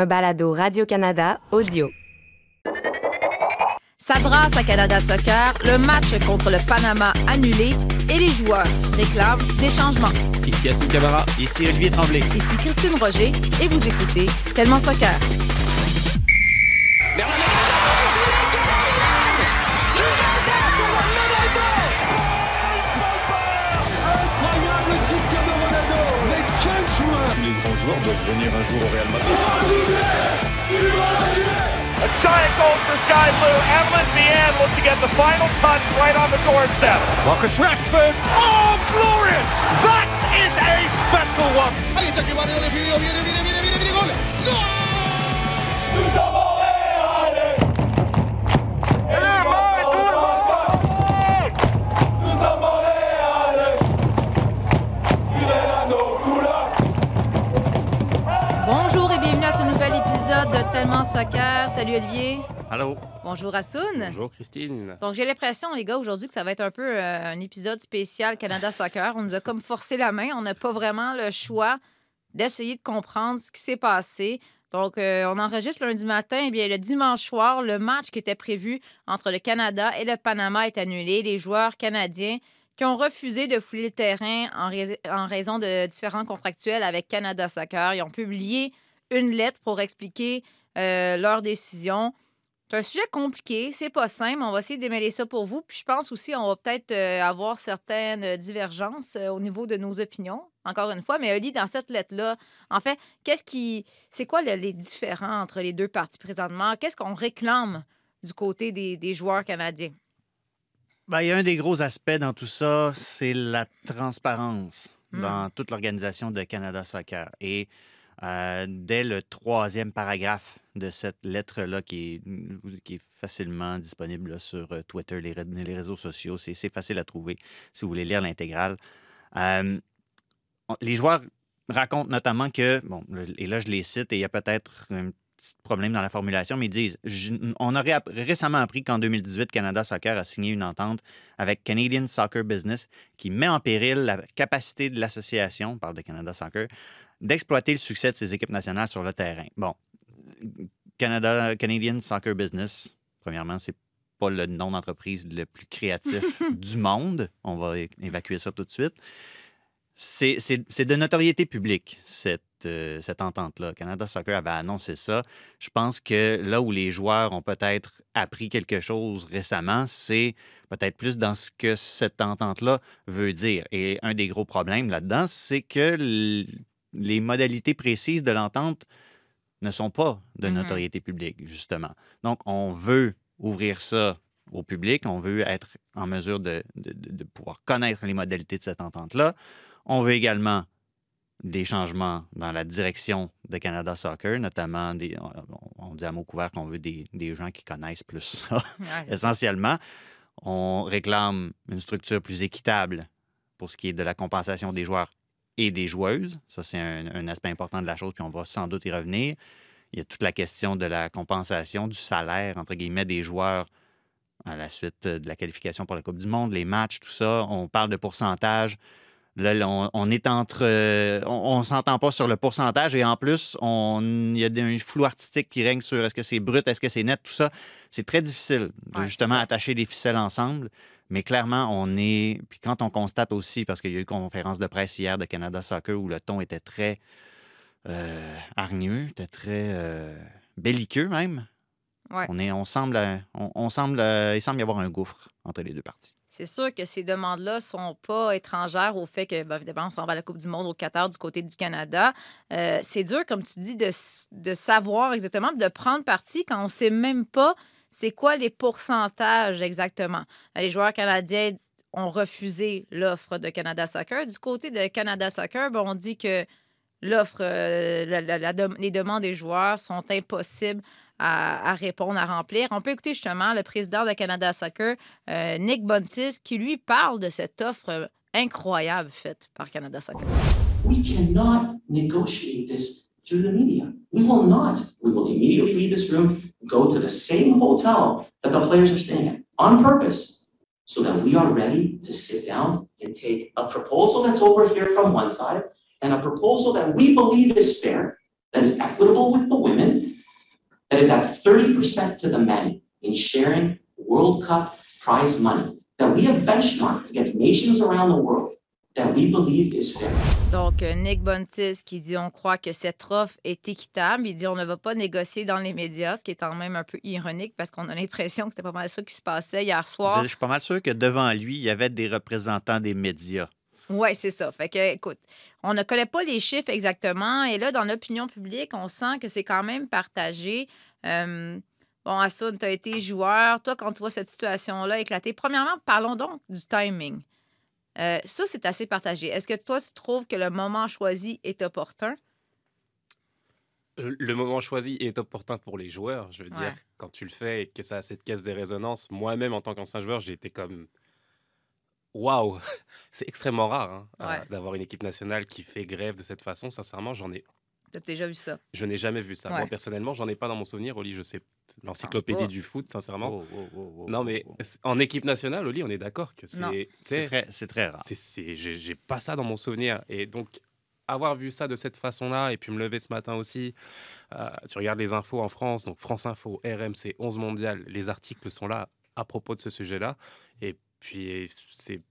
un balado Radio-Canada audio. Ça brasse à Canada Soccer, le match contre le Panama annulé et les joueurs réclament des changements. Ici Assun Camara. Ici Olivier Tremblay. Ici Christine Roger et vous écoutez Tellement Soccer. Venir un jour au Real Madrid. A giant goal for Sky Blue. Evelyn Vianne looked to get the final touch right on the doorstep. Marcus Rashford. Oh, glorious! That is a special one. Ahí está que Mario le pidió, viene, viene, viene, viene, viene, gol. Bonjour épisode de Tellement Soccer. Salut Olivier. Allô? Bonjour Assoun. Bonjour Christine. Donc j'ai l'impression, les gars, aujourd'hui que ça va être un peu euh, un épisode spécial Canada Soccer. On nous a comme forcé la main. On n'a pas vraiment le choix d'essayer de comprendre ce qui s'est passé. Donc, euh, on enregistre lundi matin. Eh bien, le dimanche soir, le match qui était prévu entre le Canada et le Panama est annulé. Les joueurs canadiens qui ont refusé de fouler le terrain en, rais- en raison de différents contractuels avec Canada Soccer. Ils ont publié une lettre pour expliquer euh, leur décision. C'est un sujet compliqué, c'est pas simple. On va essayer de démêler ça pour vous. Puis je pense aussi on va peut-être euh, avoir certaines divergences euh, au niveau de nos opinions, encore une fois. Mais Oli, dans cette lettre-là, en fait, qu'est-ce qui. C'est quoi le- les différents entre les deux parties présentement? Qu'est-ce qu'on réclame du côté des, des joueurs canadiens? Ben, il y a un des gros aspects dans tout ça, c'est la transparence Hmm. dans toute l'organisation de Canada Soccer. Et euh, dès le troisième paragraphe de cette lettre-là, qui est, est facilement disponible sur euh, Twitter, les, les réseaux sociaux, c'est facile à trouver si vous voulez lire l'intégrale. Euh, les joueurs racontent notamment que, bon, et là je les cite, et il y a peut-être un petit problème dans la formulation, mais ils disent Je- On aurait app- récemment appris qu'en 2018, Canada Soccer a signé une entente avec Canadian Soccer Business qui met en péril la capacité de l'association, on parle de Canada Soccer, d'exploiter le succès de ses équipes nationales sur le terrain. Bon, Canada, Canadian Soccer Business, premièrement, c'est pas le nom d'entreprise le plus créatif du monde. On va évacuer ça tout de suite. C'est de notoriété publique, cette, euh, cette entente-là. Canada Soccer avait annoncé ça. Je pense que là où les joueurs ont peut-être appris quelque chose récemment, c'est peut-être plus dans ce que cette entente-là veut dire. Et un des gros problèmes là-dedans, c'est que les modalités précises de l'entente ne sont pas de Mhm. notoriété publique, justement. Donc, on veut ouvrir ça au public, on veut être en mesure de, de- de- de pouvoir connaître les modalités de cette entente-là. On veut également des changements dans la direction de Canada Soccer, notamment des, on, on dit à mot couvert qu'on veut des, des gens qui connaissent plus ça. Essentiellement, on réclame une structure plus équitable pour ce qui est de la compensation des joueurs et des joueuses. Ça, c'est un, un aspect important de la chose, puis on va sans doute y revenir. Il y a toute la question de la compensation du salaire, entre guillemets, des joueurs à la suite de la qualification pour la Coupe du Monde, les matchs, tout ça. On parle de pourcentage. Là, on, on est entre. euh, on ne s'entend pas sur le pourcentage et en plus, il y a un flou artistique qui règne sur est-ce que c'est brut, est-ce que c'est net, tout ça. C'est très difficile de Ouais, justement attacher les ficelles ensemble. Mais clairement, on est. Puis quand on constate aussi, parce qu'il y a eu une conférence de presse hier de Canada Soccer où le ton était très euh, hargneux, était très euh, belliqueux même. Ouais. On est, on semble, on, on semble, il semble y avoir un gouffre entre les deux parties. C'est sûr que ces demandes-là sont pas étrangères au fait que, ben, évidemment, on s'en va à la Coupe du Monde au Qatar du côté du Canada. Euh, c'est dur, comme tu dis, de, savoir exactement, de prendre parti quand on sait même pas c'est quoi les pourcentages exactement. Les joueurs canadiens ont refusé l'offre de Canada Soccer. Du côté de Canada Soccer, ben, on dit que l'offre, euh, les demandes des joueurs sont impossibles à, répondre, à remplir. On peut écouter justement le président de Canada Soccer, euh, Nick Buntis, qui lui parle de cette offre incroyable faite par Canada Soccer. We cannot negotiate this through the media. We will not. We will immediately leave this room, go to the same hotel that the players are staying at on purpose so that we are ready to sit down and take a proposal that's over here from one side and a proposal that we believe is fair, that is equitable with the women, is at 30% to the men in sharing World Cup prize money that we have benchmarked against nations around the world that we believe is fair. Donc, Nick Buntis qui dit on croit que cette offre est équitable. Il dit on ne va pas négocier dans les médias, ce qui est quand même un peu ironique parce qu'on a l'impression que c'était pas mal ça qui se passait hier soir. Je suis pas mal sûr que devant lui, il y avait des représentants des médias. Oui, c'est ça. Fait que, écoute, on ne connaît pas les chiffres exactement. Et là, dans l'opinion publique, on sent que c'est quand même partagé. Euh, bon, Assoun, tu as été joueur. Toi, quand tu vois cette situation-là éclater, premièrement, parlons donc du timing. Euh, ça, c'est assez partagé. Est-ce que toi, tu trouves que le moment choisi est opportun? Le le moment choisi est opportun pour les joueurs. Je veux Ouais. dire, quand tu le fais et que ça a cette caisse des résonances, moi-même, en tant qu'ancien joueur, j'ai été comme. Waouh! C'est extrêmement rare hein, euh, Ouais. d'avoir une équipe nationale qui fait grève de cette façon. Sincèrement, j'en ai. Tu as déjà vu ça? Je n'ai jamais vu ça. Moi, personnellement, j'en ai pas dans mon souvenir. Oli, je sais. L'encyclopédie du foot, sincèrement. Oh, oh, oh, oh, non, mais en équipe nationale, Oli, on est d'accord que c'est. C'est très, c'est très rare. c'est- c'est- j'ai j'ai pas ça dans mon souvenir. Et donc, avoir vu ça de cette façon-là, et puis me lever ce matin aussi, euh, tu regardes les infos en France, donc France Info, RMC, 11 mondial, les articles sont là à propos de ce sujet-là. Et puis, c'est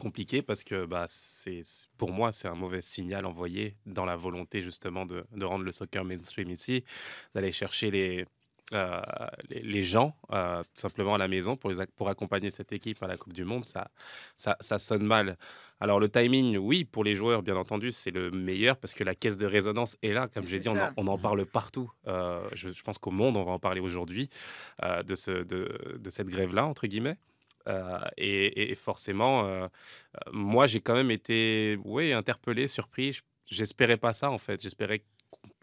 compliqué parce que bah, c'est pour moi, c'est un mauvais signal envoyé dans la volonté justement de, de rendre le soccer mainstream ici, d'aller chercher les, euh, les, les gens euh, tout simplement à la maison pour, les, pour accompagner cette équipe à la Coupe du Monde. Ça, ça, ça sonne mal. Alors le timing, oui, pour les joueurs, bien entendu, c'est le meilleur parce que la caisse de résonance est là. Comme j'ai dit, on en, on en parle partout. Euh, je, je pense qu'au monde, on va en parler aujourd'hui de, ce, de, de cette grève-là, entre guillemets. Euh, et, forcément, euh, euh, moi, j'ai quand même été ouais, interpellé, surpris. J'espérais pas ça, en fait. J'espérais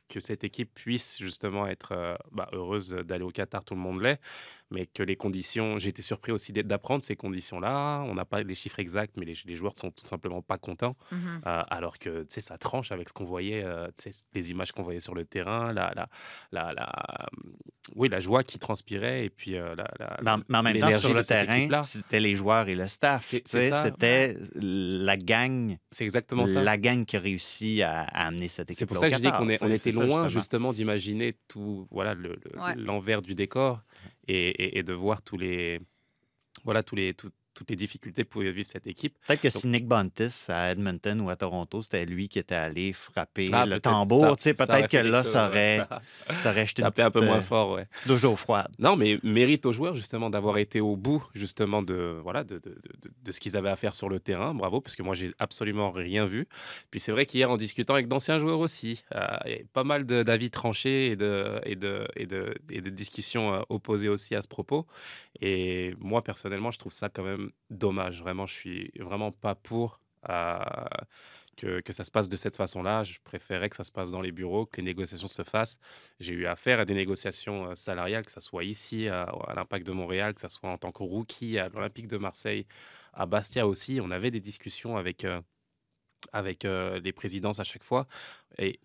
que cette équipe puisse justement être bah, heureuse d'aller au Qatar, tout le monde l'est, mais que les conditions, j'ai été surpris aussi d'être- d'apprendre ces conditions-là. On n'a pas les chiffres exacts, mais les, les joueurs sont tout simplement pas contents, Mhm. euh, alors que tu sais, ça tranche avec ce qu'on voyait, euh, tu sais, les images qu'on voyait sur le terrain, la, la, la, la- oui, la joie qui transpirait et puis euh, la, la- Mais en, mais en même temps, sur le terrain, c'était les joueurs et le staff. C'était la gang, C'est exactement ça. la gang qui a réussi à, à amener cette équipe C'est pour ça que je dis qu'on on était loin justement. justement d'imaginer tout voilà le- le- Ouais. l'envers du décor et, et- de voir tous les voilà tous les toutes les difficultés que pouvait vivre cette équipe. Peut-être que Donc- si Nick Buntis à Edmonton ou à Toronto, c'était lui qui était allé frapper Ah, le tambour, peut-être que là, ça aurait, ça aurait jeté une Taper un peu petite, moins euh, fort, ouais. petite douche d'eau froide. Non, mais mérite aux joueurs justement d'avoir été au bout justement de voilà de, de, de- de ce qu'ils avaient à faire sur le terrain. Bravo, parce que moi j'ai absolument rien vu. Puis c'est vrai qu'hier en discutant avec d'anciens joueurs aussi, euh, pas mal d'avis tranchés et de et de et de, et de discussions euh, opposées aussi à ce propos. Et moi personnellement, je trouve ça quand même dommage. Vraiment, je suis vraiment pas pour. euh, que, ça se passe de cette façon-là. Je préférais que ça se passe dans les bureaux, que les négociations se fassent. J'ai eu affaire à des négociations euh, salariales, que ce soit ici, à, l'Impact de Montréal, que ce soit en tant que rookie à l'Olympique de Marseille, à Bastia aussi. On avait des discussions avec, euh, avec les présidences à chaque fois. Et,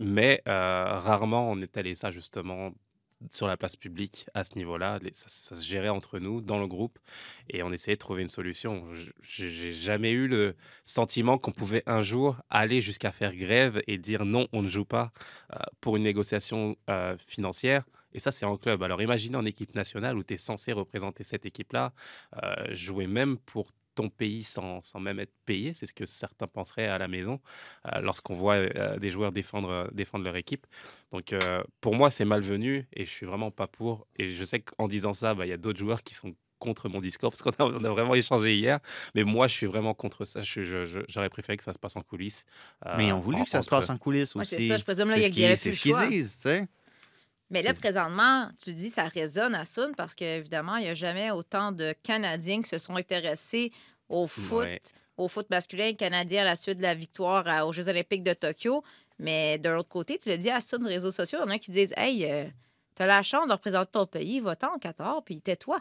mais rarement on est allé ça justement sur la place publique à ce niveau-là. Ça, se gérait entre nous, dans le groupe, et on essayait de trouver une solution. J'ai jamais eu le sentiment qu'on pouvait un jour aller jusqu'à faire grève et dire non, on ne joue pas euh, pour une négociation euh, financière. Et ça, c'est en club. Alors imaginez en équipe nationale où tu es censé représenter cette équipe-là, euh, jouer même pour ton pays sans, sans même être payé. C'est ce que certains penseraient à la maison euh, lorsqu'on voit euh, des joueurs défendre, euh, défendre leur équipe. Donc euh, pour moi, c'est malvenu et je suis vraiment pas pour. Et je sais qu'en disant ça, bah, il y a d'autres joueurs qui sont contre mon discours parce qu'on a, on a vraiment échangé hier. Mais moi, je suis vraiment contre ça. Je- je- je- J'aurais préféré que ça se passe en coulisses. euh, Mais ils ont voulu en- que ça se passe en coulisses Ouais, aussi. c'est ça, je présume, là, C'est il y ce y qu'ils- C'est ce disent, tu sais. Mais là, présentement, tu dis ça résonne à Sun parce qu'évidemment, il n'y a jamais autant de Canadiens qui se sont intéressés au foot, Ouais. au foot masculin canadien à la suite de la victoire à- aux Jeux olympiques de Tokyo. Mais de l'autre côté, tu le dis à Sun sur les réseaux sociaux, il y en a qui disent Hey, tu as la chance de représenter ton pays, va-t'en au Qatar, puis tais-toi.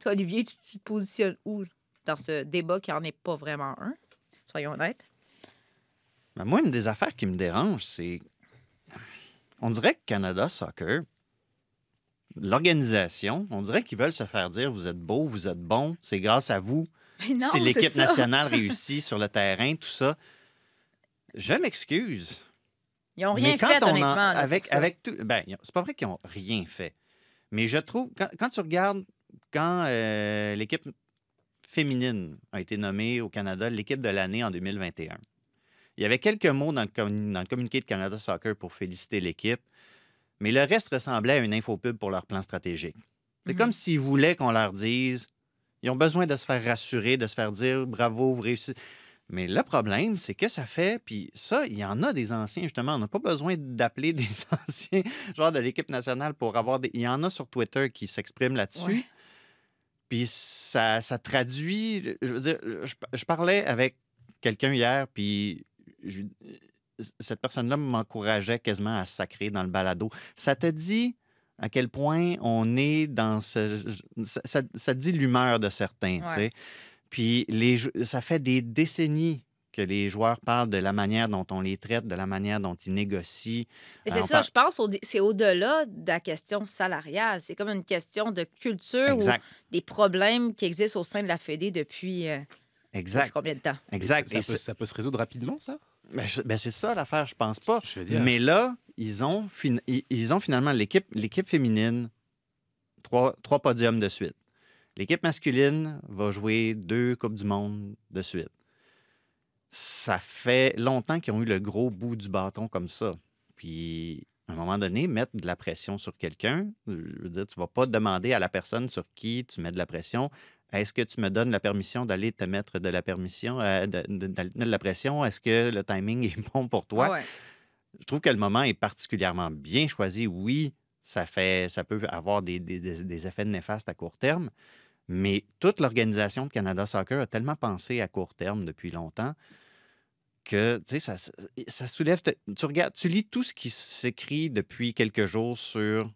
Toi, Olivier, tu, tu te positionnes où dans ce débat qui n'en est pas vraiment un? Soyons honnêtes. Ben, moi, une des affaires qui me dérange, c'est. On dirait que Canada Soccer, l'organisation, on dirait qu'ils veulent se faire dire vous êtes beau, vous êtes bon, c'est grâce à vous. Mais non, si l'équipe c'est ça. nationale réussit sur le terrain, tout ça. Je m'excuse. Ils n'ont Mais rien quand fait, on en- honnêtement. là, avec, pour ça. avec tout, ben, c'est pas vrai qu'ils n'ont rien fait. Mais je trouve, quand, quand tu regardes, quand euh, l'équipe féminine a été nommée au Canada l'équipe de l'année en 2021, il y avait quelques mots dans le, commu- dans le communiqué de Canada Soccer pour féliciter l'équipe, mais le reste ressemblait à une infopub pour leur plan stratégique. C'est Mhm. comme s'ils voulaient qu'on leur dise, ils ont besoin de se faire rassurer, de se faire dire bravo, vous réussissez. Mais le problème, c'est que ça fait, puis ça, il y en a des anciens, justement. On n'a pas besoin d'appeler des anciens joueurs de l'équipe nationale pour avoir des. Il y en a sur Twitter qui s'expriment là-dessus. Ouais. Puis ça, ça traduit. Je veux dire, je, je parlais avec quelqu'un hier, puis je- cette personne-là m'encourageait quasiment à sacrer dans le balado. Ça te dit à quel point on est dans ce. Ça, ça- dit l'humeur de certains, tu sais. Puis les, ça fait des décennies que les joueurs parlent de la manière dont on les traite, de la manière dont ils négocient. Et Euh, c'est ça, je pense, c'est au-delà de la question salariale. C'est comme une question de culture Exact, ou des problèmes qui existent au sein de la Fédé depuis, euh, depuis combien de temps? exact. Ça, Et ça peut, c'est- ça peut se résoudre rapidement, ça? Ben, ben, c'est ça l'affaire, je pense pas. Je veux dire. Mais là, ils ont, fin- ils ils ont finalement l'équipe, l'équipe féminine, trois, trois podiums de suite. L'équipe masculine va jouer deux Coupes du Monde de suite. Ça fait longtemps qu'ils ont eu le gros bout du bâton comme ça. Puis, à un moment donné, mettre de la pression sur quelqu'un, je veux dire, tu ne vas pas demander à la personne sur qui tu mets de la pression est-ce que tu me donnes la permission d'aller te mettre de la permission, euh, de, de- de- de la pression? Est-ce que le timing est bon pour toi? Ouais. Je trouve que le moment est particulièrement bien choisi. Oui, ça, fait, ça peut avoir des, des- des- des effets néfastes à court terme, mais toute l'organisation de Canada Soccer a tellement pensé à court terme depuis longtemps que ça- ça soulève. Tu, regardes, tu lis tout ce qui s'écrit depuis quelques jours sur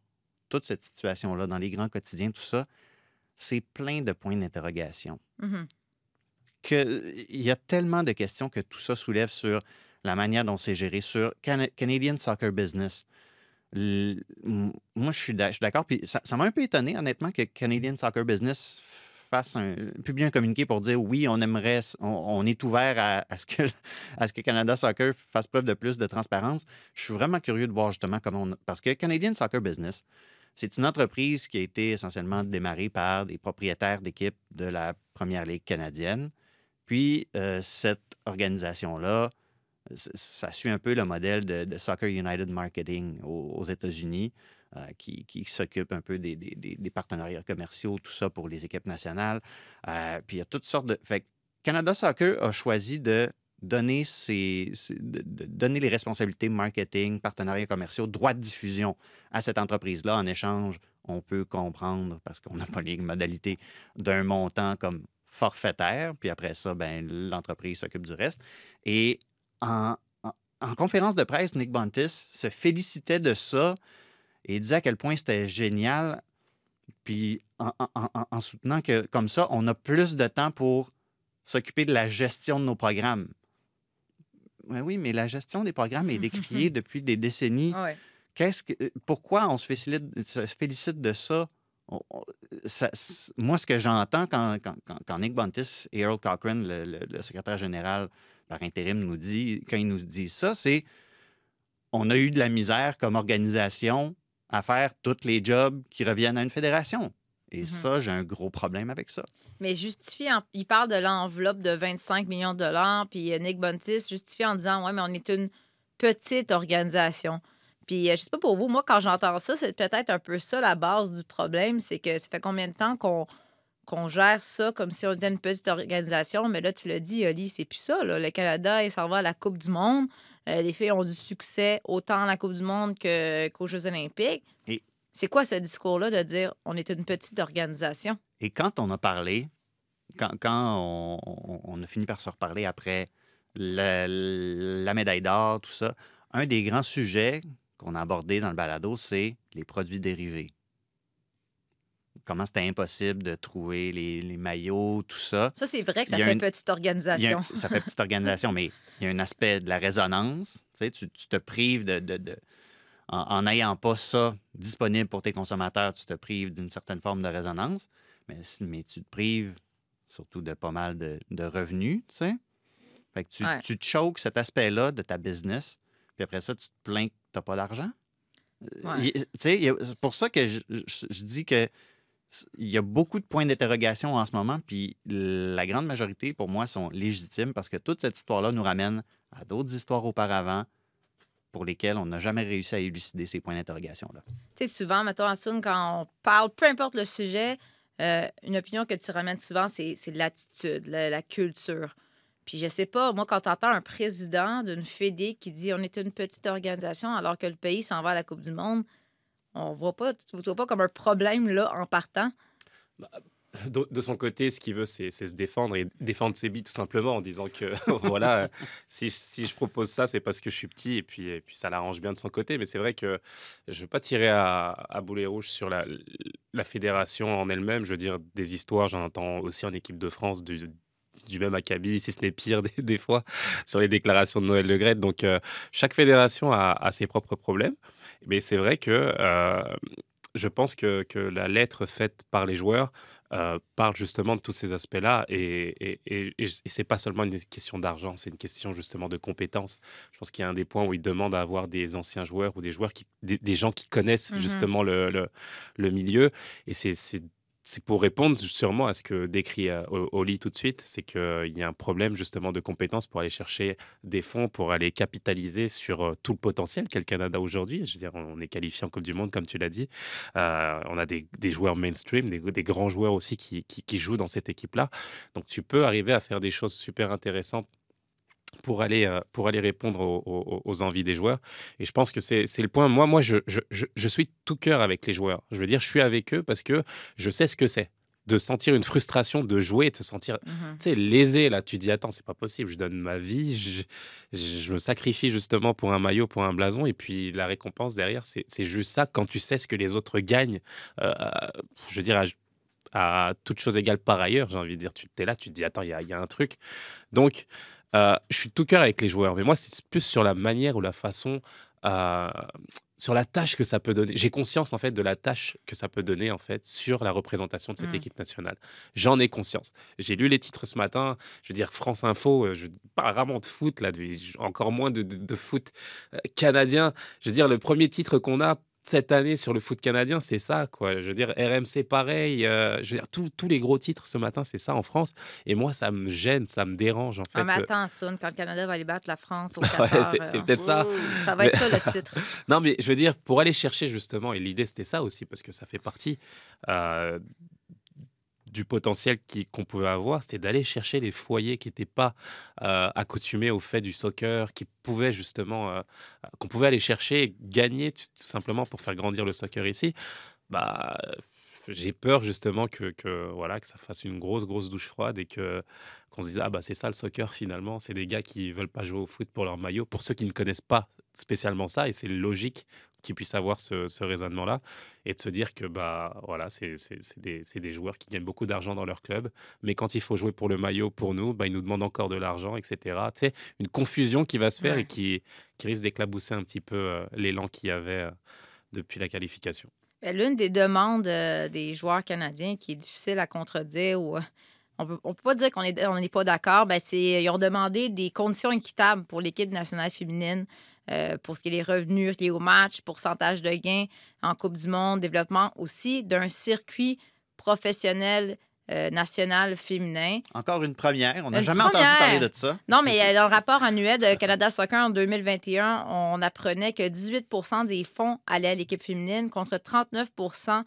toute cette situation-là, dans les grands quotidiens, tout ça. C'est plein de points d'interrogation que il y a tellement de questions que tout ça soulève sur la manière dont c'est géré, sur Cana- Canadian Soccer Business. L- moi, je suis d'accord. Puis ça m'a un peu étonné, honnêtement, que Canadian Soccer Business fasse un, publie un communiqué pour dire oui, on aimerait, on, on est ouvert à, à ce que, à ce que Canada Soccer fasse preuve de plus de transparence. Je suis vraiment curieux de voir justement comment on. Parce que Canadian Soccer Business, c'est une entreprise qui a été essentiellement démarrée par des propriétaires d'équipes de la Première Ligue canadienne. Puis, euh, cette organisation-là, ça suit un peu le modèle de, Soccer United Marketing aux, États-Unis, euh, qui, s'occupe un peu des, partenariats commerciaux, tout ça pour les équipes nationales. Euh, puis, il y a toutes sortes de. Fait Canada Soccer a choisi de donner, ses, donner les responsabilités marketing, partenariats commerciaux, droits de diffusion à cette entreprise-là. En échange, on peut comprendre, parce qu'on n'a pas les modalités, d'un montant comme forfaitaire, puis après ça, ben, l'entreprise s'occupe du reste. Et en, en- en conférence de presse, Nick Bontis se félicitait de ça et disait à quel point c'était génial, puis en soutenant que comme ça, on a plus de temps pour s'occuper de la gestion de nos programmes. Ouais, oui, mais la gestion des programmes est décriée depuis des décennies. Ouais. Qu'est-ce que, euh, pourquoi on se félicite, se félicite de ça? On- on- ça- c- moi, ce que j'entends quand, quand, quand- quand Nick Buntis et Earl Cochrane, le, le- le secrétaire général par intérim, nous dit, quand ils nous disent ça, c'est on a eu de la misère comme organisation à faire tous les jobs qui reviennent à une fédération. Et Mhm. ça, j'ai un gros problème avec ça. Mais justifie, en- il parle de l'enveloppe de 25 millions de dollars, puis euh, Nick Buntis justifie en disant Ouais, mais on est une petite organisation. Puis euh, je sais pas pour vous, moi, quand j'entends ça, c'est peut-être un peu ça la base du problème c'est que ça fait combien de temps qu'on qu'on gère ça comme si on était une petite organisation, mais là, tu l'as dit, Oli, c'est plus ça. là. Le Canada, il s'en va à la Coupe du Monde. Euh, les filles ont du succès autant à la Coupe du Monde qu'aux Jeux olympiques. Et- C'est quoi ce discours-là de dire on est une petite organisation? Et quand on a parlé, quand, quand on, on- on a fini par se reparler après la, la médaille d'or, tout ça, un des grands sujets qu'on a abordé dans le balado, c'est les produits dérivés. Comment c'était impossible de trouver les, les maillots, tout ça. Ça, c'est vrai que ça fait une- petite organisation. un- ça fait petite organisation, mais il y a un aspect de la résonance. Tu, sais, tu, tu te prives de. de- de- en n'ayant pas ça disponible pour tes consommateurs, tu te prives d'une certaine forme de résonance, mais, tu te prives surtout de pas mal de, de revenus. Tu sais. Fait que tu, Ouais. tu te choques cet aspect-là de ta business puis après ça, tu te plains que tu n'as pas d'argent. Euh, Ouais. c'est pour ça que je, je- je dis que il y a beaucoup de points d'interrogation en ce moment, puis la grande majorité, pour moi, sont légitimes parce que toute cette histoire-là nous ramène à d'autres histoires auparavant pour lesquelles on n'a jamais réussi à élucider ces points d'interrogation-là. Tu sais, souvent, mettons, Assoun, quand on parle, peu importe le sujet, euh, une opinion que tu ramènes souvent, c'est l'attitude, la, la culture. Puis je sais pas, moi, quand tu entends un président d'une fédé qui dit on est une petite organisation alors que le pays s'en va à la Coupe du Monde, on voit pas, tu ne vois pas comme un problème là en partant? De, son côté, ce qu'il veut, c'est se défendre et défendre ses billes tout simplement en disant que voilà, si, je- propose ça, c'est parce que je suis petit et puis, ça l'arrange bien de son côté. Mais c'est vrai que je ne veux pas tirer à, boulet rouge sur la, fédération en elle-même. Je veux dire, des histoires, j'en entends aussi en équipe de France du, même acabit, si ce n'est pire des, fois, sur les déclarations de Noël Le Graët. Donc, euh, chaque fédération a, ses propres problèmes. Mais c'est vrai que euh, je pense que la lettre faite par les joueurs euh, parle justement de tous ces aspects-là. Et, et, et, et c'est pas seulement une question d'argent, c'est une question justement de compétences. Je pense qu'il y a un des points où ils demandent à avoir des anciens joueurs ou des joueurs, qui, des, des gens qui connaissent Mhm. justement le, le, le milieu. Et c'est c'est- pour répondre sûrement à ce que décrit euh, Oli tout de suite, c'est qu'il y a un problème justement de compétences pour aller chercher des fonds, pour aller capitaliser sur euh, tout le potentiel qu'a le Canada aujourd'hui. Je veux dire, on est qualifié en Coupe du Monde, comme tu l'as dit. Euh, on a des, joueurs mainstream, des, grands joueurs aussi qui jouent dans cette équipe-là. Donc tu peux arriver à faire des choses super intéressantes pour aller, euh, pour aller répondre aux, aux- aux envies des joueurs. Et je pense que c'est le point. Moi, moi je, je, je, suis tout cœur avec les joueurs. Je veux dire, je suis avec eux parce que je sais ce que c'est de sentir une frustration de jouer de se sentir Mhm. tu sais, lésé, là, tu dis, attends, c'est pas possible, je donne ma vie, je, je- me sacrifie justement pour un maillot, pour un blason, et puis la récompense derrière, c'est juste ça, quand tu sais ce que les autres gagnent, euh, je veux dire, à, à toute chose égale par ailleurs, j'ai envie de dire, tu es là, tu te dis, attends, il y y a un truc. Donc, euh, je suis tout cœur avec les joueurs, mais moi, c'est plus sur la manière ou la façon, euh, sur la tâche que ça peut donner. J'ai conscience, en fait, de la tâche que ça peut donner, en fait, sur la représentation de cette Mm. équipe nationale. J'en ai conscience. J'ai lu les titres ce matin, je veux dire, France Info, euh, je parle rarement de foot, là, de- encore moins de, de- de foot canadien. Je veux dire, le premier titre qu'on a cette année sur le foot canadien, c'est ça, quoi. Je veux dire, RMC pareil, euh, je veux dire, tous- les gros titres ce matin, c'est ça en France. Et moi, ça me gêne, ça me dérange, en fait. Mais euh, attends, Assoun, quand le Canada va aller battre la France au Ouais, c'est c'est euh, peut-être ça. ça va être ça le titre. Non, mais je veux dire, pour aller chercher justement, et l'idée c'était ça aussi, parce que ça fait partie euh, du potentiel qu'on pouvait avoir, c'est d'aller chercher les foyers qui n'étaient pas euh, accoutumés au fait du soccer, qui pouvaient justement, euh, qu'on pouvait aller chercher gagner tout simplement pour faire grandir le soccer ici. Bah, j'ai peur justement que, que, voilà que ça fasse une grosse grosse douche froide et que qu'on se dise ah bah c'est ça le soccer finalement. C'est des gars qui veulent pas jouer au foot pour leur maillot. Pour ceux qui ne connaissent pas spécialement ça et c'est logique qu'ils puissent avoir ce, ce raisonnement là et de se dire que bah voilà c'est c'est- c'est des, c'est des joueurs qui gagnent beaucoup d'argent dans leur club mais quand il faut jouer pour le maillot pour nous bah ils nous demandent encore de l'argent etc tu sais une confusion qui va se faire Ouais. et qui qui risque d'éclabousser un petit peu euh, l'élan qu'il y avait euh, depuis la qualification L'une des demandes euh, des joueurs canadiens qui est difficile à contredire ou euh, on peut, peut pas dire qu'on est- on n'est pas d'accord, ben, c'est ils ont demandé des conditions équitables pour l'équipe nationale féminine euh, pour ce qui est des revenus liés au match, pourcentage de gains en Coupe du Monde, développement aussi d'un circuit professionnel euh, national féminin. Encore une première. On n'a jamais entendu parler de ça. Non, mais euh, dans le rapport annuel de Canada Soccer en 2021, on apprenait que 18% des fonds allaient à l'équipe féminine contre 39%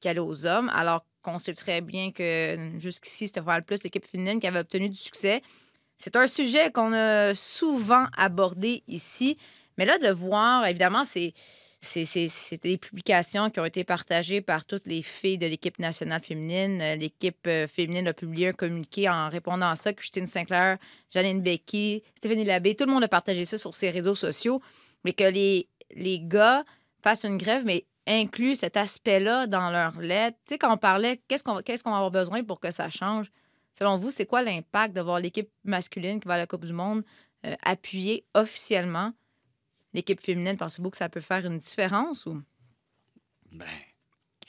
qui allaient aux hommes, alors qu'on sait très bien que jusqu'ici, c'était pas mal plus l'équipe féminine qui avait obtenu du succès. C'est un sujet qu'on a souvent abordé ici, mais là, de voir, évidemment, c'est. C'est- des publications qui ont été partagées par toutes les filles de l'équipe nationale féminine. Euh, L'équipe euh, féminine a publié un communiqué en répondant à ça. Christine Sinclair, Janine Becky, Stéphanie Labbé, tout le monde a partagé ça sur ses réseaux sociaux. Mais que les, gars fassent une grève, mais incluent cet aspect-là dans leur lettre. Tu sais, quand on parlait, qu'est-ce qu'on qu'est-ce qu'on va avoir besoin pour que ça change? Selon vous, c'est quoi l'impact de voir l'équipe masculine qui va à la Coupe du Monde euh, appuyer officiellement l'équipe féminine? Pensez-vous que ça peut faire une différence ou? Ben,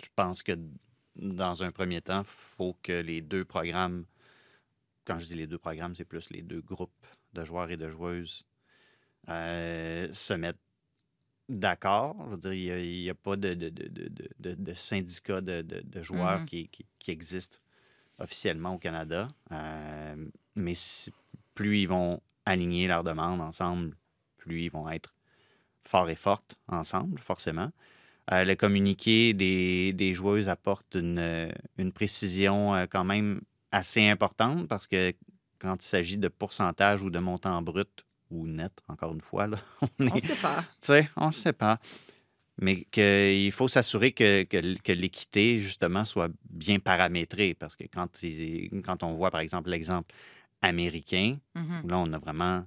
je pense que dans un premier temps, il faut que les deux programmes, quand je dis les deux programmes, c'est plus les deux groupes de joueurs et de joueuses, euh, se mettre d'accord. Je veux dire, il n'y a, pas de, de, de, de, de- de syndicat de, joueurs Mhm. qui, qui, qui existe officiellement au Canada. Euh, mais si- plus ils vont aligner leurs demandes ensemble, plus ils vont être forts et fortes ensemble, forcément. Euh, le communiqué des, des joueuses apporte une, une précision euh, quand même assez importante parce que quand il s'agit de pourcentage ou de montant brut ou net, encore une fois, là, on est, sait pas. on ne sait pas. Mais qu'il faut s'assurer que, que que l'équité, justement, soit bien paramétrée. Parce que quand, il- quand on voit, par exemple, l'exemple américain, Mhm. où là, on a vraiment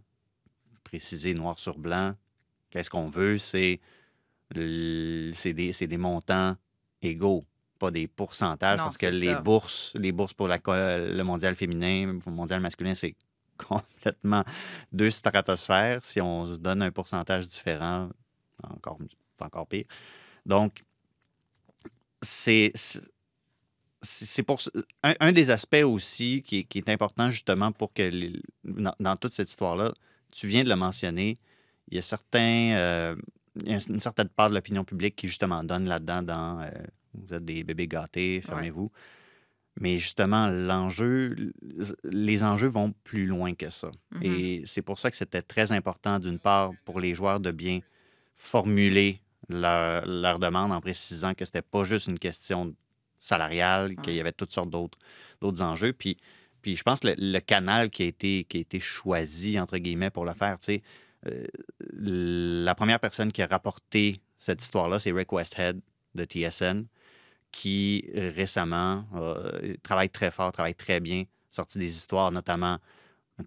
précisé noir sur blanc. Qu'est-ce qu'on veut? C'est des, des montants égaux, pas des pourcentages. Non, parce que les ça. bourses, les bourses pour la, le mondial féminin, pour le mondial masculin, c'est complètement deux stratosphères. Si on se donne un pourcentage différent, encore, c'est encore pire. Donc, c'est c'est- pour un, un des aspects aussi qui, est- qui est important justement pour que les- dans, dans toute cette histoire-là, tu viens de le mentionner, il y a certains euh, il y a une certaine part de l'opinion publique qui justement donne là-dedans dans euh, vous êtes des bébés gâtés, fermez-vous. Mais justement, l'enjeu, les enjeux vont plus loin que ça. Mhm. Et c'est pour ça que c'était très important, d'une part, pour les joueurs de bien formuler leur, leur demande en précisant que c'était pas juste une question salariale, qu'il y avait toutes sortes d'autres, d'autres enjeux. Puis, puis je pense que le, le canal qui a, été, qui a été choisi, entre guillemets, pour le faire, tu sais, euh, la première personne qui a rapporté cette histoire-là, c'est Rick Westhead de TSN, qui euh, récemment euh, travaille très fort, travaille très bien, sorti des histoires, notamment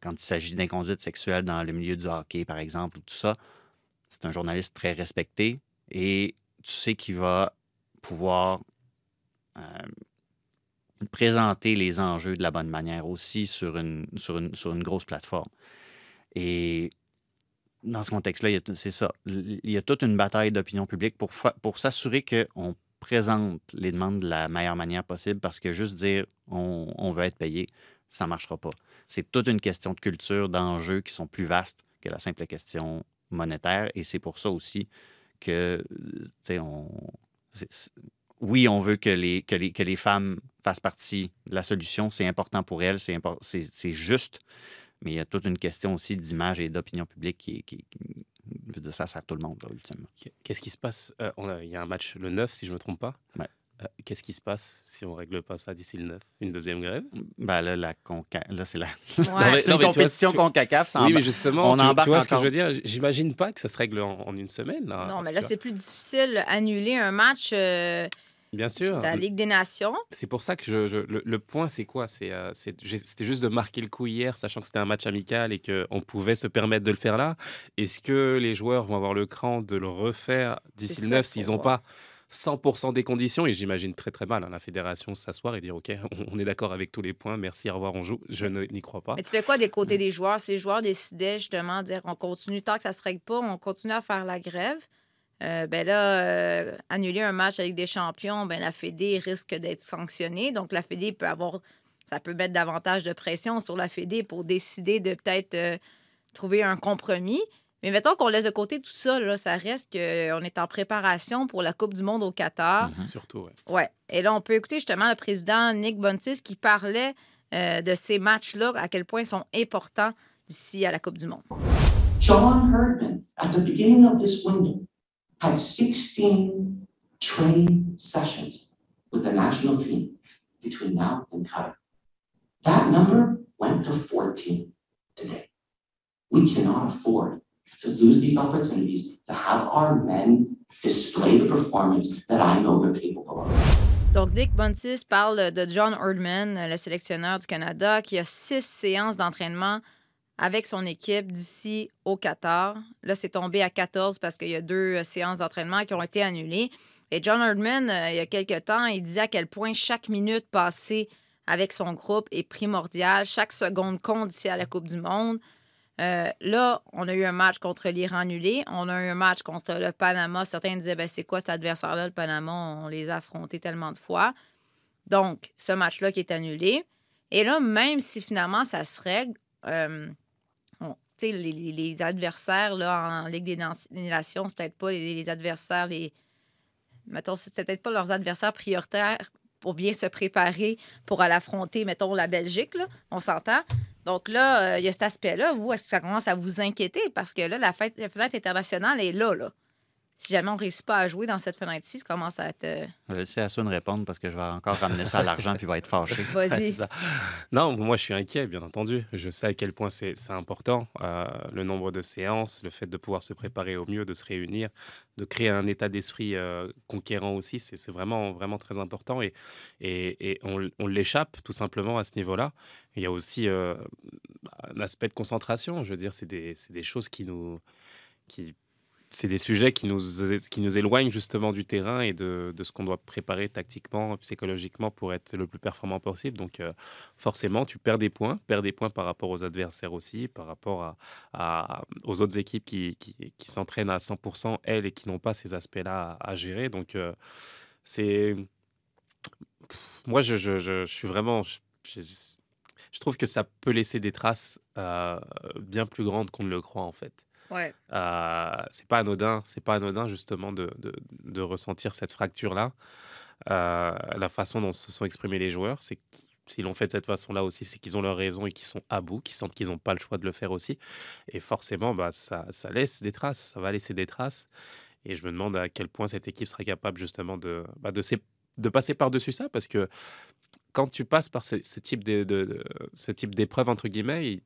quand il s'agit d'inconduite sexuelle dans le milieu du hockey, par exemple, ou tout ça. C'est un journaliste très respecté et tu sais qu'il va pouvoir présenter les enjeux de la bonne manière aussi sur une, sur une, sur une grosse plateforme. Et dans ce contexte-là, c'est ça. Il y a toute une bataille d'opinion publique pour, pour s'assurer qu'on présente les demandes de la meilleure manière possible parce que juste dire on, on veut être payé, ça ne marchera pas. C'est toute une question de culture, d'enjeux qui sont plus vastes que la simple question monétaire. Et c'est pour ça aussi que, tu sais, on. oui, on veut que les, que, les, que les femmes fassent partie de la solution. C'est important pour elles, c'est juste. Mais il y a toute une question aussi d'image et d'opinion publique qui, qui, qui- je veux dire, ça sert tout le monde, là, ultimement. Qu'est-ce qui se passe Euh, on a- Il y a un match le 9, si je ne me trompe pas. Ouais. Euh, Qu'est-ce qui se passe si on règle pas ça d'ici le 9 Une deuxième grève? Ben là, la conca... là c'est la... Ouais. non, une compétition tu- CONCACAF. ça Oui, mais justement, on tu, embarque tu vois ce que je veux dire? J'imagine pas que ça se règle en, en une semaine. là, Non, mais là, c'est plus difficile d'annuler un match euh, Bien sûr. la Ligue des Nations. C'est pour ça que je, je- le, le point, c'est quoi? C'est, euh, C'était juste de marquer le coup hier, sachant que c'était un match amical et qu'on pouvait se permettre de le faire là. Est-ce que les joueurs vont avoir le cran de le refaire d'ici le ça 9 qu'il s'ils n'ont pas 100% des conditions? Et j'imagine très très mal hein, la fédération s'asseoir et dire OK, on, est d'accord avec tous les points, merci, au revoir, on joue. Je ne- n'y crois pas. Mais tu fais quoi des côtés des joueurs? Si les joueurs décidaient justement de dire on continue tant que ça se règle pas, on continue à faire la grève. Euh, ben là, euh, annuler un match avec des champions, ben la Fédé risque d'être sanctionnée. Donc la Fédé peut avoir, ça peut mettre davantage de pression sur la Fédé pour décider de peut-être euh, trouver un compromis. Mais mettons qu'on laisse de côté tout ça, là, ça reste qu'on est en préparation pour la Coupe du Monde au Qatar. Mhm. Surtout, ouais. Ouais. Et là, on peut écouter justement le président Nick Bontis qui parlait euh, de ces matchs-là, à quel point ils sont importants d'ici à la Coupe du Monde. John Herdman, at the beginning of this window, had 16 training sessions with the national team between now and Qatar. That number went to 14 today. We cannot afford to lose these opportunities to have our men display the performance that I know they're capable of. Donc, Nick Bontis parle de John Herdman, le sélectionneur du Canada, qui a six séances d'entraînement avec son équipe d'ici au Qatar. Là, c'est tombé à 14 parce qu'il y a deux euh, séances d'entraînement qui ont été annulées. Et John Herdman, euh, il y a quelques temps, il disait à quel point chaque minute passée avec son groupe est primordiale. Chaque seconde compte d'ici à la Coupe du Monde. Euh, là, on a eu un match contre l'Iran annulé. On a eu un match contre le Panama. Certains disaient, ben, c'est quoi cet adversaire-là, le Panama? On les a affrontés tellement de fois. Donc, ce match-là qui est annulé. Et là, même si finalement ça se règle, euh, les, adversaires là, en Ligue des Nations, c'est peut-être pas les, adversaires, les. Mettons, c'est peut-être pas leurs adversaires prioritaires pour bien se préparer pour aller affronter, mettons, la Belgique, on s'entend. Donc là, euh, il y a cet aspect-là. Vous, est-ce que ça commence à vous inquiéter? Parce que là, la, fête, la fenêtre internationale est là, là. Si jamais on ne réussit pas à jouer dans cette fenêtre-ci, ça commence à être. euh, Je vais laisser Assun répondre parce que je vais encore ramener ça à l'argent puis il va être fâché. Vas-y. c'est ça. Non, moi je suis inquiet, bien entendu. Je sais à quel point c'est c'est important. euh, le nombre de séances, le fait de pouvoir se préparer au mieux, de se réunir, de créer un état d'esprit euh, conquérant aussi, c'est c'est vraiment, vraiment très important. Et, et, et on, on l'échappe tout simplement à ce niveau-là. Il y a aussi euh, un aspect de concentration. Je veux dire, c'est des, c'est des choses qui nous. Qui, c'est des sujets qui nous, qui nous éloignent justement du terrain et de, de ce qu'on doit préparer tactiquement, psychologiquement pour être le plus performant possible. Donc, euh, forcément, tu perds des points, perds des points par rapport aux adversaires aussi, par rapport à, à- aux autres équipes qui, qui, qui s'entraînent à 100%, elles, et qui n'ont pas ces aspects-là à, gérer. Donc, euh, c'est. Moi, je, je, je, suis vraiment. Je trouve que ça peut laisser des traces euh, bien plus grandes qu'on ne le croit, en fait. Euh, c'est pas anodin, c'est pas anodin justement de, de, ressentir cette fracture-là. Euh, la façon dont se sont exprimés les joueurs, c'est s'ils l'ont fait de cette façon-là aussi, c'est qu'ils ont leur raison et qu'ils sont à bout, qu'ils sentent qu'ils n'ont pas le choix de le faire aussi. Et forcément, bah, ça, laisse des traces, ça va laisser des traces. Et je me demande à quel point cette équipe sera capable justement de, bah, de, passer par-dessus ça, parce que quand tu passes par ce, type de- ce type d'épreuve entre guillemets,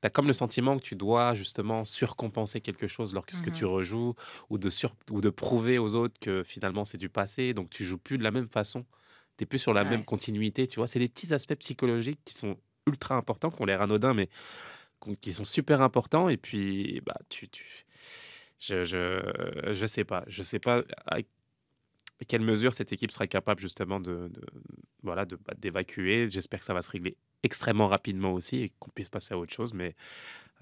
t'as comme le sentiment que tu dois justement surcompenser quelque chose lorsque Mhm. tu rejoues ou de sur, ou de prouver aux autres que finalement c'est du passé, donc tu joues plus de la même façon, t'es plus sur la Ouais. même continuité, tu vois. C'est des petits aspects psychologiques qui sont ultra importants, qui ont l'air anodins, mais qui sont super importants. Et puis, bah, tu, tu, je, je, je sais pas, je sais pas quelle mesure cette équipe sera capable justement de, de- voilà, de, bah, d'évacuer? J'espère que ça va se régler extrêmement rapidement aussi et qu'on puisse passer à autre chose. Mais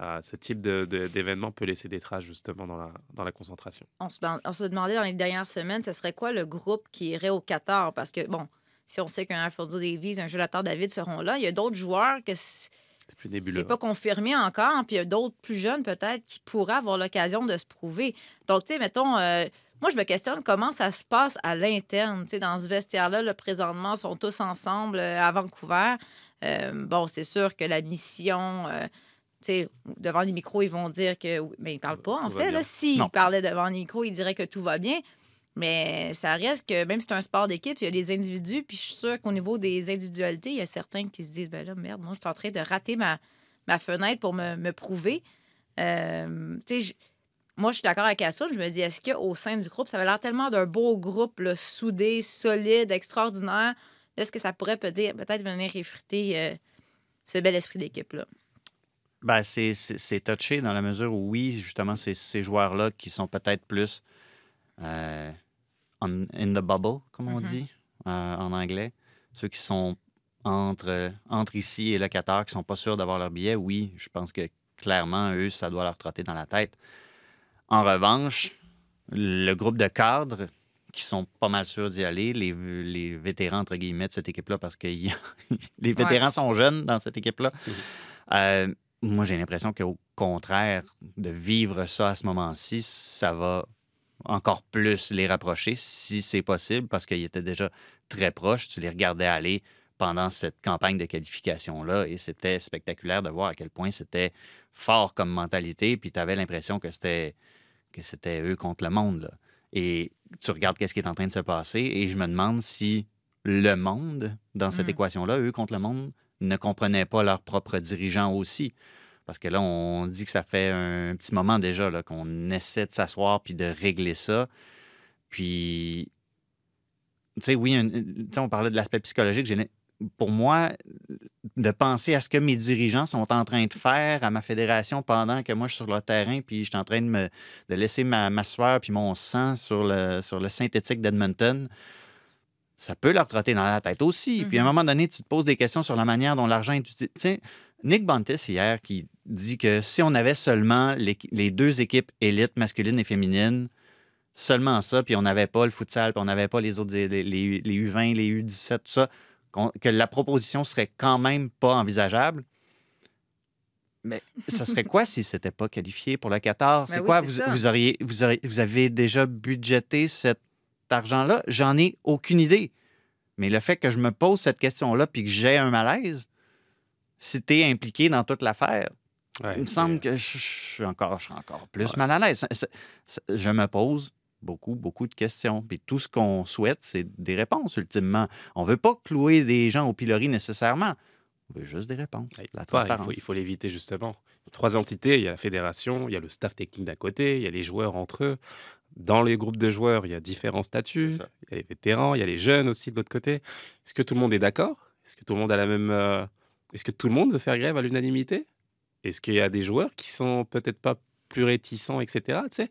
euh, ce type de, de- d'événement peut laisser des traces justement dans la, dans la concentration. on se, on se demandait dans les dernières semaines, ce serait quoi le groupe qui irait au Qatar? Parce que, bon, si on sait qu'un Alfonso Davies, un Jonathan David seront là, il y a d'autres joueurs que c'est pas confirmé encore, puis il y a d'autres plus jeunes peut-être qui pourraient avoir l'occasion de se prouver. Donc, tu sais, mettons, euh, moi, je me questionne comment ça se passe à l'interne. Tu sais, dans ce vestiaire-là, là, présentement, ils sont tous ensemble euh, à Vancouver. Euh, bon, c'est sûr que la mission, euh, tu sais, devant les micros, ils vont dire que. Mais ils parlent pas, en Tout fait. s'ils parlaient devant les micros, ils diraient que tout va bien. Mais ça reste que même si c'est un sport d'équipe, il y a des individus, puis je suis sûre qu'au niveau des individualités, il y a certains qui se disent ben là, merde, moi, je suis en train de rater ma, ma fenêtre pour me, me prouver. Euh, tu sais, moi, je suis d'accord avec Assoun. Je me dis, est-ce qu'au sein du groupe, ça avait l'air tellement d'un beau groupe, là, soudé, solide, extraordinaire. Est-ce que ça pourrait peut-être peut venir effriter euh, ce bel esprit d'équipe-là? Ben, c'est- touché dans la mesure où, oui, justement, c'est ces joueurs-là qui sont peut-être plus euh, on- in the bubble, comme on Mhm. dit euh, en anglais. Ceux qui sont entre, entre ici et le Qatar, qui sont pas sûrs d'avoir leur billet, oui, je pense que clairement, eux, ça doit leur trotter dans la tête. En revanche, le groupe de cadres qui sont pas mal sûrs d'y aller, les, les vétérans, entre guillemets, de cette équipe-là, parce que y a- les vétérans sont jeunes dans cette équipe-là. Euh, moi, j'ai l'impression qu'au contraire, de vivre ça à ce moment-ci, ça va encore plus les rapprocher, si c'est possible, parce qu'ils étaient déjà très proches. Tu les regardais aller pendant cette campagne de qualification-là, et c'était spectaculaire de voir à quel point c'était fort comme mentalité, puis tu avais l'impression que c'était que c'était eux contre le monde. là. Et tu regardes qu'est-ce qui est en train de se passer, et je me demande si le monde, dans cette Mhm. équation-là, eux contre le monde, ne comprenaient pas leurs propres dirigeants aussi. Parce que là, on dit que ça fait un petit moment déjà là, qu'on essaie de s'asseoir puis de régler ça. Puis, tu sais, oui, un- on parlait de l'aspect psychologique. Pour moi, de penser à ce que mes dirigeants sont en train de faire à ma fédération pendant que moi, je suis sur le terrain puis je suis en train de, me, de laisser ma, ma sueur puis mon sang sur le, sur le synthétique d'Edmonton, ça peut leur trotter dans la tête aussi. Puis à un Mhm. moment donné, tu te poses des questions sur la manière dont l'argent est utilisé. Tu sais, Nick Bontis, hier, qui dit que si on avait seulement les, les deux équipes élites masculines et féminines, seulement ça, puis on n'avait pas le futsal, puis on n'avait pas les autres, les, les- les U20, les U17, tout ça, que la proposition serait quand même pas envisageable. Mais ça serait quoi si c'était pas qualifié pour le Qatar? Ben C'est oui, quoi? Vous, ça. vous auriez, vous, auriez- vous avez déjà budgété cet argent-là? J'en ai aucune idée. Mais le fait que je me pose cette question-là puis que j'ai un malaise, si tu es impliqué dans toute l'affaire, Ouais, il me semble que je, je suis encore, je suis encore plus Ouais. mal à l'aise. Je me pose beaucoup, beaucoup de questions. Puis tout ce qu'on souhaite, c'est des réponses, ultimement. On ne veut pas clouer des gens au pilori nécessairement. On veut juste des réponses. Ouais, La pas, il transparence. faut, il faut l'éviter justement. Trois entités, il y a la fédération, il y a le staff technique d'un côté, il y a les joueurs entre eux. Dans les groupes de joueurs, il y a différents statuts. Il y a les vétérans, il y a les jeunes aussi de l'autre côté. Est-ce que tout le monde est d'accord? Est-ce que tout le monde a la même euh, Est-ce que tout le monde veut faire grève à l'unanimité? Est-ce qu'il y a des joueurs qui sont peut-être pas plus réticents, etc. Tu sais,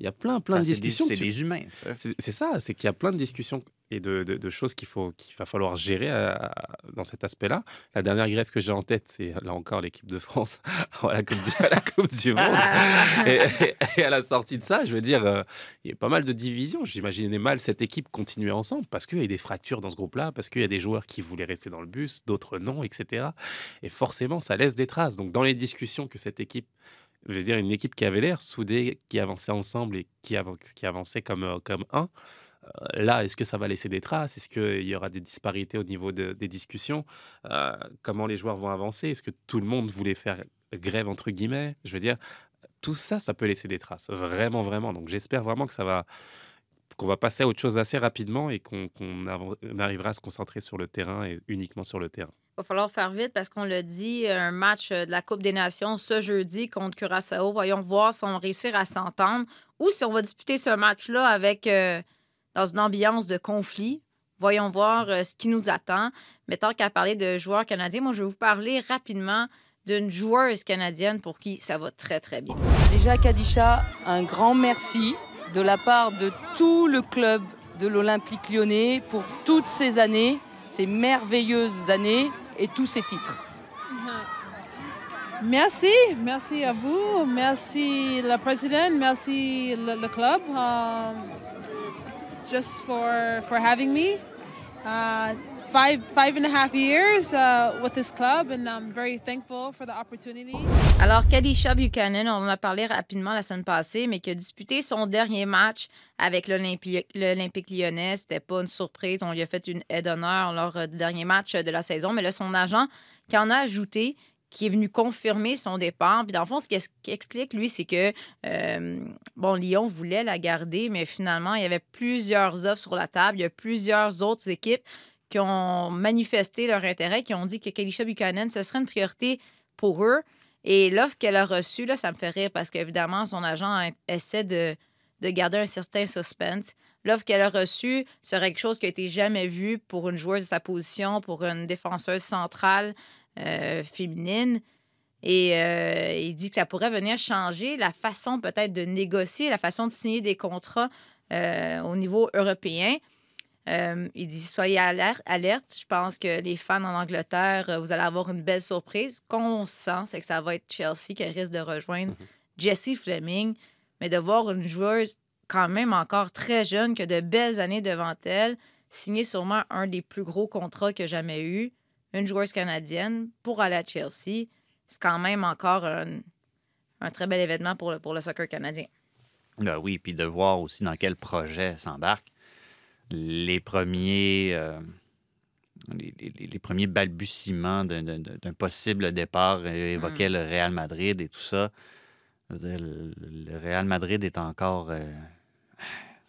il y a plein, plein Ah, de c'est discussions. C'est que tu- des humains. c'est c'est ça, c'est qu'il y a plein de discussions et de, de- de choses qu'il faut qu'il va falloir gérer à- à- dans cet aspect-là. La dernière grève que j'ai en tête, c'est là encore l'équipe de France à la Coupe du, à la coupe du Monde. Et, et- et à la sortie de ça, je veux dire, euh, il y a pas mal de divisions. J'imaginais mal cette équipe continuer ensemble parce qu'il y a des fractures dans ce groupe-là, parce qu'il y a des joueurs qui voulaient rester dans le bus, d'autres non, etc. Et forcément, ça laisse des traces. Donc, dans les discussions que cette équipe, je veux dire, une équipe qui avait l'air soudée, qui avançait ensemble et qui, qui avançait comme, euh, comme un, euh, là, est-ce que ça va laisser des traces? Est-ce qu'il y aura des disparités au niveau de- des discussions? Euh, Comment les joueurs vont avancer? Est-ce que tout le monde voulait faire grève, entre guillemets? Je veux dire, tout ça, ça peut laisser des traces. Vraiment, vraiment. Donc, j'espère vraiment que ça va qu'on va passer à autre chose assez rapidement et qu'on arrivera à se concentrer sur le terrain et uniquement sur le terrain. Va falloir faire vite parce qu'on l'a dit, un match euh, de la Coupe des Nations ce jeudi contre Curaçao. Voyons voir si on réussir à s'entendre ou si on va disputer ce match-là avec euh, dans une ambiance de conflit. Voyons voir euh, ce qui nous attend. Mais tant qu'à parler de joueurs canadiens, moi, je vais vous parler rapidement d'une joueuse canadienne pour qui ça va très, très bien. Déjà, Kadisha, un grand merci de la part de tout le club de l'Olympique lyonnais pour toutes ces années, ces merveilleuses années et tous ces titres. Merci, merci à vous, merci le président, merci le, club, um, just for for having me. Uh, five five and a half years with this club, and I'm very thankful for the opportunity. Alors, Kadisha Buchanan, on en a parlé rapidement la semaine passée, mais qui a disputé son dernier match avec l'Olympi- l'Olympique lyonnais. C'était pas une surprise. On lui a fait une aide d'honneur lors euh, du dernier match de la saison. Mais là, son agent qui en a ajouté, qui est venu confirmer son départ. Puis dans le fond, ce qu'il explique, lui, c'est que, euh, bon, Lyon voulait la garder, mais finalement, il y avait plusieurs offres sur la table. Il y a plusieurs autres équipes qui ont manifesté leur intérêt, qui ont dit que Kadisha Buchanan, ce serait une priorité pour eux. Et l'offre qu'elle a reçue, là, ça me fait rire parce qu'évidemment, son agent essaie de, de garder un certain suspense. L'offre qu'elle a reçue serait quelque chose qui a été jamais vu pour une joueuse de sa position, pour une défenseuse centrale euh, féminine. Et euh, il dit que ça pourrait venir changer la façon peut-être de négocier, la façon de signer des contrats euh, au niveau européen. Euh, il dit soyez alerte, alerte. Je pense que les fans en Angleterre, euh, vous allez avoir une belle surprise. Qu'on sent, c'est que ça va être Chelsea qui risque de rejoindre Jessie Fleming, mais de voir une joueuse quand même encore très jeune, qui a de belles années devant elle, signer sûrement un des plus gros contrats a jamais eu, une joueuse canadienne pour aller à Chelsea, c'est quand même encore un, un très bel événement pour le, pour le soccer canadien. Ben oui, puis de voir aussi dans quel projet s'embarque. Les premiers, euh, les, les- les premiers balbutiements d'un- possible départ euh, évoquaient le Real Madrid et tout ça. Dire, Le, le Real Madrid est encore, euh,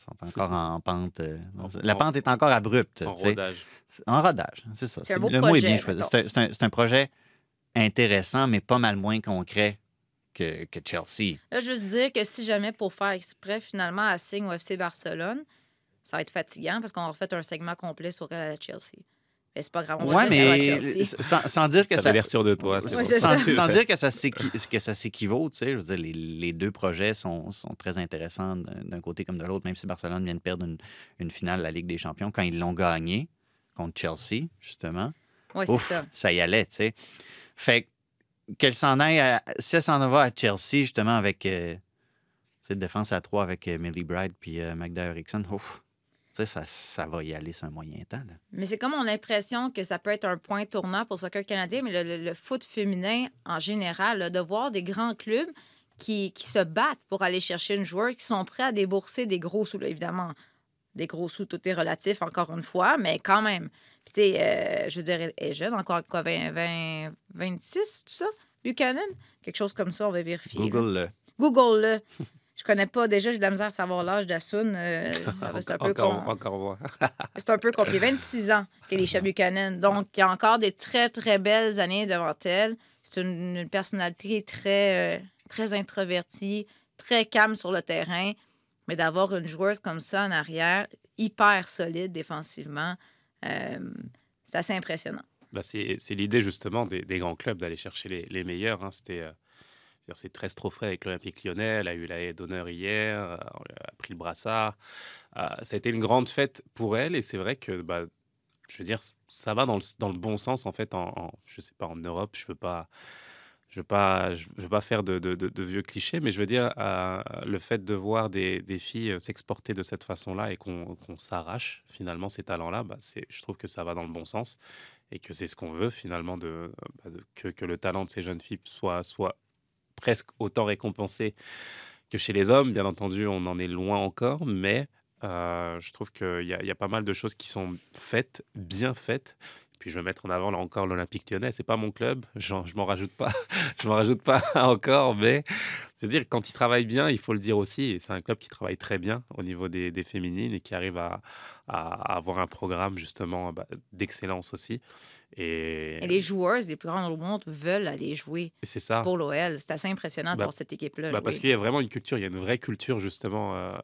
sont encore en pente. euh, la en- pente est encore abrupte. En rodage. En rodage, c'est ça. C'est un beau le mot est bien choisi. C'est un, projet intéressant, mais pas mal moins concret que, que Chelsea. Là, juste dire que si jamais pour faire exprès, finalement, elle signe au FC Barcelone, ça va être fatigant parce qu'on a refait un segment complet sur elle à Chelsea. Mais c'est pas grave. on va Ouais, va mais Chelsea. sans, sans dire que ça. l'air sûr de toi, Ouais, sans, ça. sans dire que ça, que ça s'équivaut, tu sais, je veux dire, les, les deux projets sont, sont très intéressants d'un côté comme de l'autre, même si Barcelone vient de perdre une, une finale de la Ligue des Champions quand ils l'ont gagné contre Chelsea, justement. Ouais, c'est Ouf, ça. y allait, tu sais. Fait que- qu'elle s'en aille, à, si elle s'en va à Chelsea, justement, avec euh, cette défense à trois avec euh, Millie Bride puis euh, Magda Eriksson, ouf. Tu sais, ça, ça va y aller sur un moyen temps. là. Mais c'est comme on a l'impression que ça peut être un point tournant pour le soccer canadien, mais le, le- le foot féminin en général, là, de voir des grands clubs qui, qui se battent pour aller chercher une joueur, qui sont prêts à débourser des gros sous. là, évidemment, des gros sous, tout est relatif, encore une fois, mais quand même. Puis, tu sais, euh, je veux dire, elle est jeune, encore quoi, 20, 20, 26, tout ça? Buchanan? Quelque chose comme ça, on va vérifier. là. Google le. Google-le. Je connais pas. Déjà, j'ai de la misère à savoir l'âge d'Assoun. Euh, c'est un peu encore, con- encore voir. c'est un peu compliqué. 26 ans qu'Elisha Buchanan. Donc, il y a encore des très, très belles années devant elle. C'est une, une personnalité très, euh, très introvertie, très calme sur le terrain. Mais d'avoir une joueuse comme ça en arrière, hyper solide défensivement, euh, c'est assez impressionnant. Bah, c'est c'est l'idée justement des, des grands clubs d'aller chercher les, les meilleurs. hein. C'était euh, c'est 13 trophées avec l'Olympique lyonnais. Elle a eu la haie d'honneur hier. euh, On lui a pris le brassard. Euh, ça a été une grande fête pour elle. Et c'est vrai que, bah, je veux dire, ça va dans le, bon sens en fait. En, en- je sais pas, en Europe, je ne veux, veux pas faire de, vieux clichés, mais je veux dire, euh, le fait de voir des, filles s'exporter de cette façon-là et qu'on s'arrache finalement ces talents-là, bah, je trouve que ça va dans le bon sens et que c'est ce qu'on veut finalement, bah, que, que le talent de ces jeunes filles soit, soit presque autant récompensé que chez les hommes. Bien entendu, on en est loin encore, mais euh, je trouve qu'il y, y a pas mal de choses qui sont faites, bien faites. Puis je vais mettre en avant là encore l'Olympique lyonnais. C'est pas mon club, je m'en rajoute pas, je m'en rajoute pas encore, mais c'est-à-dire quand ils travaillent bien, il faut le dire aussi. C'est un club qui travaille très bien au niveau des, féminines et qui arrive à avoir un programme justement bah, d'excellence aussi. Et, Et les joueuses les plus grandes au monde veulent aller jouer ça. pour l'OL. C'est assez impressionnant Bah, voir cette équipe-là. Bah, parce qu'il y a vraiment une culture, il y a une vraie culture justement euh,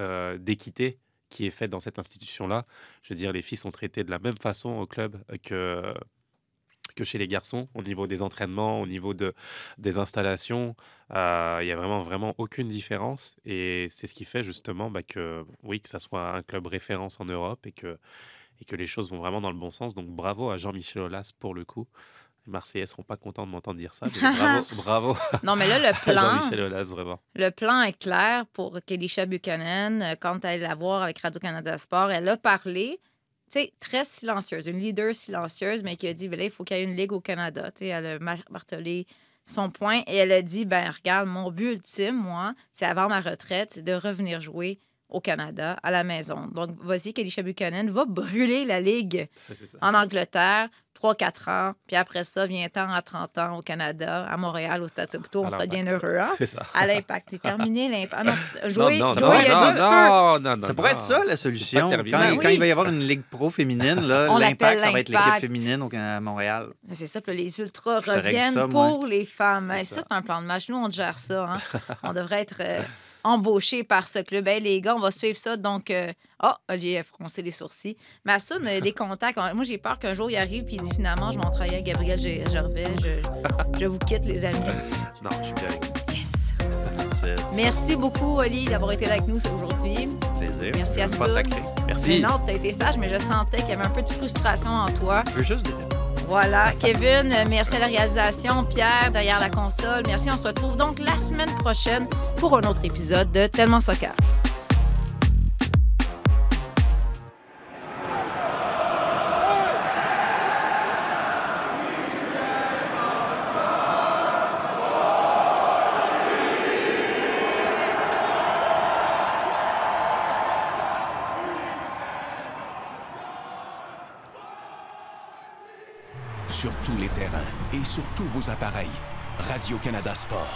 euh, d'équité qui est faite dans cette institution-là. Je veux dire, les filles sont traitées de la même façon au club que, que chez les garçons, au niveau des entraînements, au niveau de, des installations. Euh, il y a vraiment, vraiment aucune différence. Et c'est ce qui fait justement bah, que, oui, que ça soit un club référence en Europe et que, et que les choses vont vraiment dans le bon sens. Donc bravo à Jean-Michel Aulas pour le coup. Les Marseillais seront pas contents de m'entendre dire ça, mais bravo, bravo Non, mais là, le plan, Jean-Michel Aulas, vraiment. le plan est clair pour Kelisha Buchanan. Euh, Quand elle la voir avec Radio-Canada Sport, elle a parlé, tu sais, très silencieuse, une leader silencieuse, mais qui a dit, ben là, il faut qu'il y ait une ligue au Canada. Tu sais, elle a mar- martelé son point et elle a dit, ben regarde, mon but ultime, moi, c'est avant ma retraite, c'est de revenir jouer au Canada, à la maison. Donc, vas-y, Kelisha Buchanan va brûler la ligue en Angleterre, 3-4 ans, puis après ça, vient-en à 30 ans au Canada, à Montréal, au Stade Saputo, on serait bien heureux, hein? C'est ça. À l'impact. C'est terminé l'impact. Ah non, jouer, non, non, jouer, il y a non, non, non, non, Ça pourrait être ça, la solution. Quand, il va y avoir une Ligue pro féminine, l'impact, ça va être l'équipe féminine au, à Montréal. C'est ça, puis les ultras reviennent ça, pour les femmes. Ça. c'est un plan de match. Nous, on gère ça. hein. on devrait être euh, embauchés par ce club. Hey, les gars, on va suivre ça. Donc, euh, oh, Olivier a froncé les sourcils. Massoun a des contacts. Moi, j'ai peur qu'un jour, il arrive puis il dit finalement, je m'en travaille avec Gabriel Gervais. Je, je vous quitte, les amis. Non, je suis bien avec vous. Yes. C'est Merci beaucoup, Oli, d'avoir été là avec nous aujourd'hui. plaisir. Merci à Soun. sacré. Mais Merci. non, tu as été sage, mais je sentais qu'il y avait un peu de frustration en toi. Je veux juste des Voilà, Kevin, euh, merci à la réalisation. Pierre, derrière la console. Merci, on se retrouve donc la semaine prochaine pour un autre épisode de Tellement Soccer. Vos appareils. Radio-Canada Sport.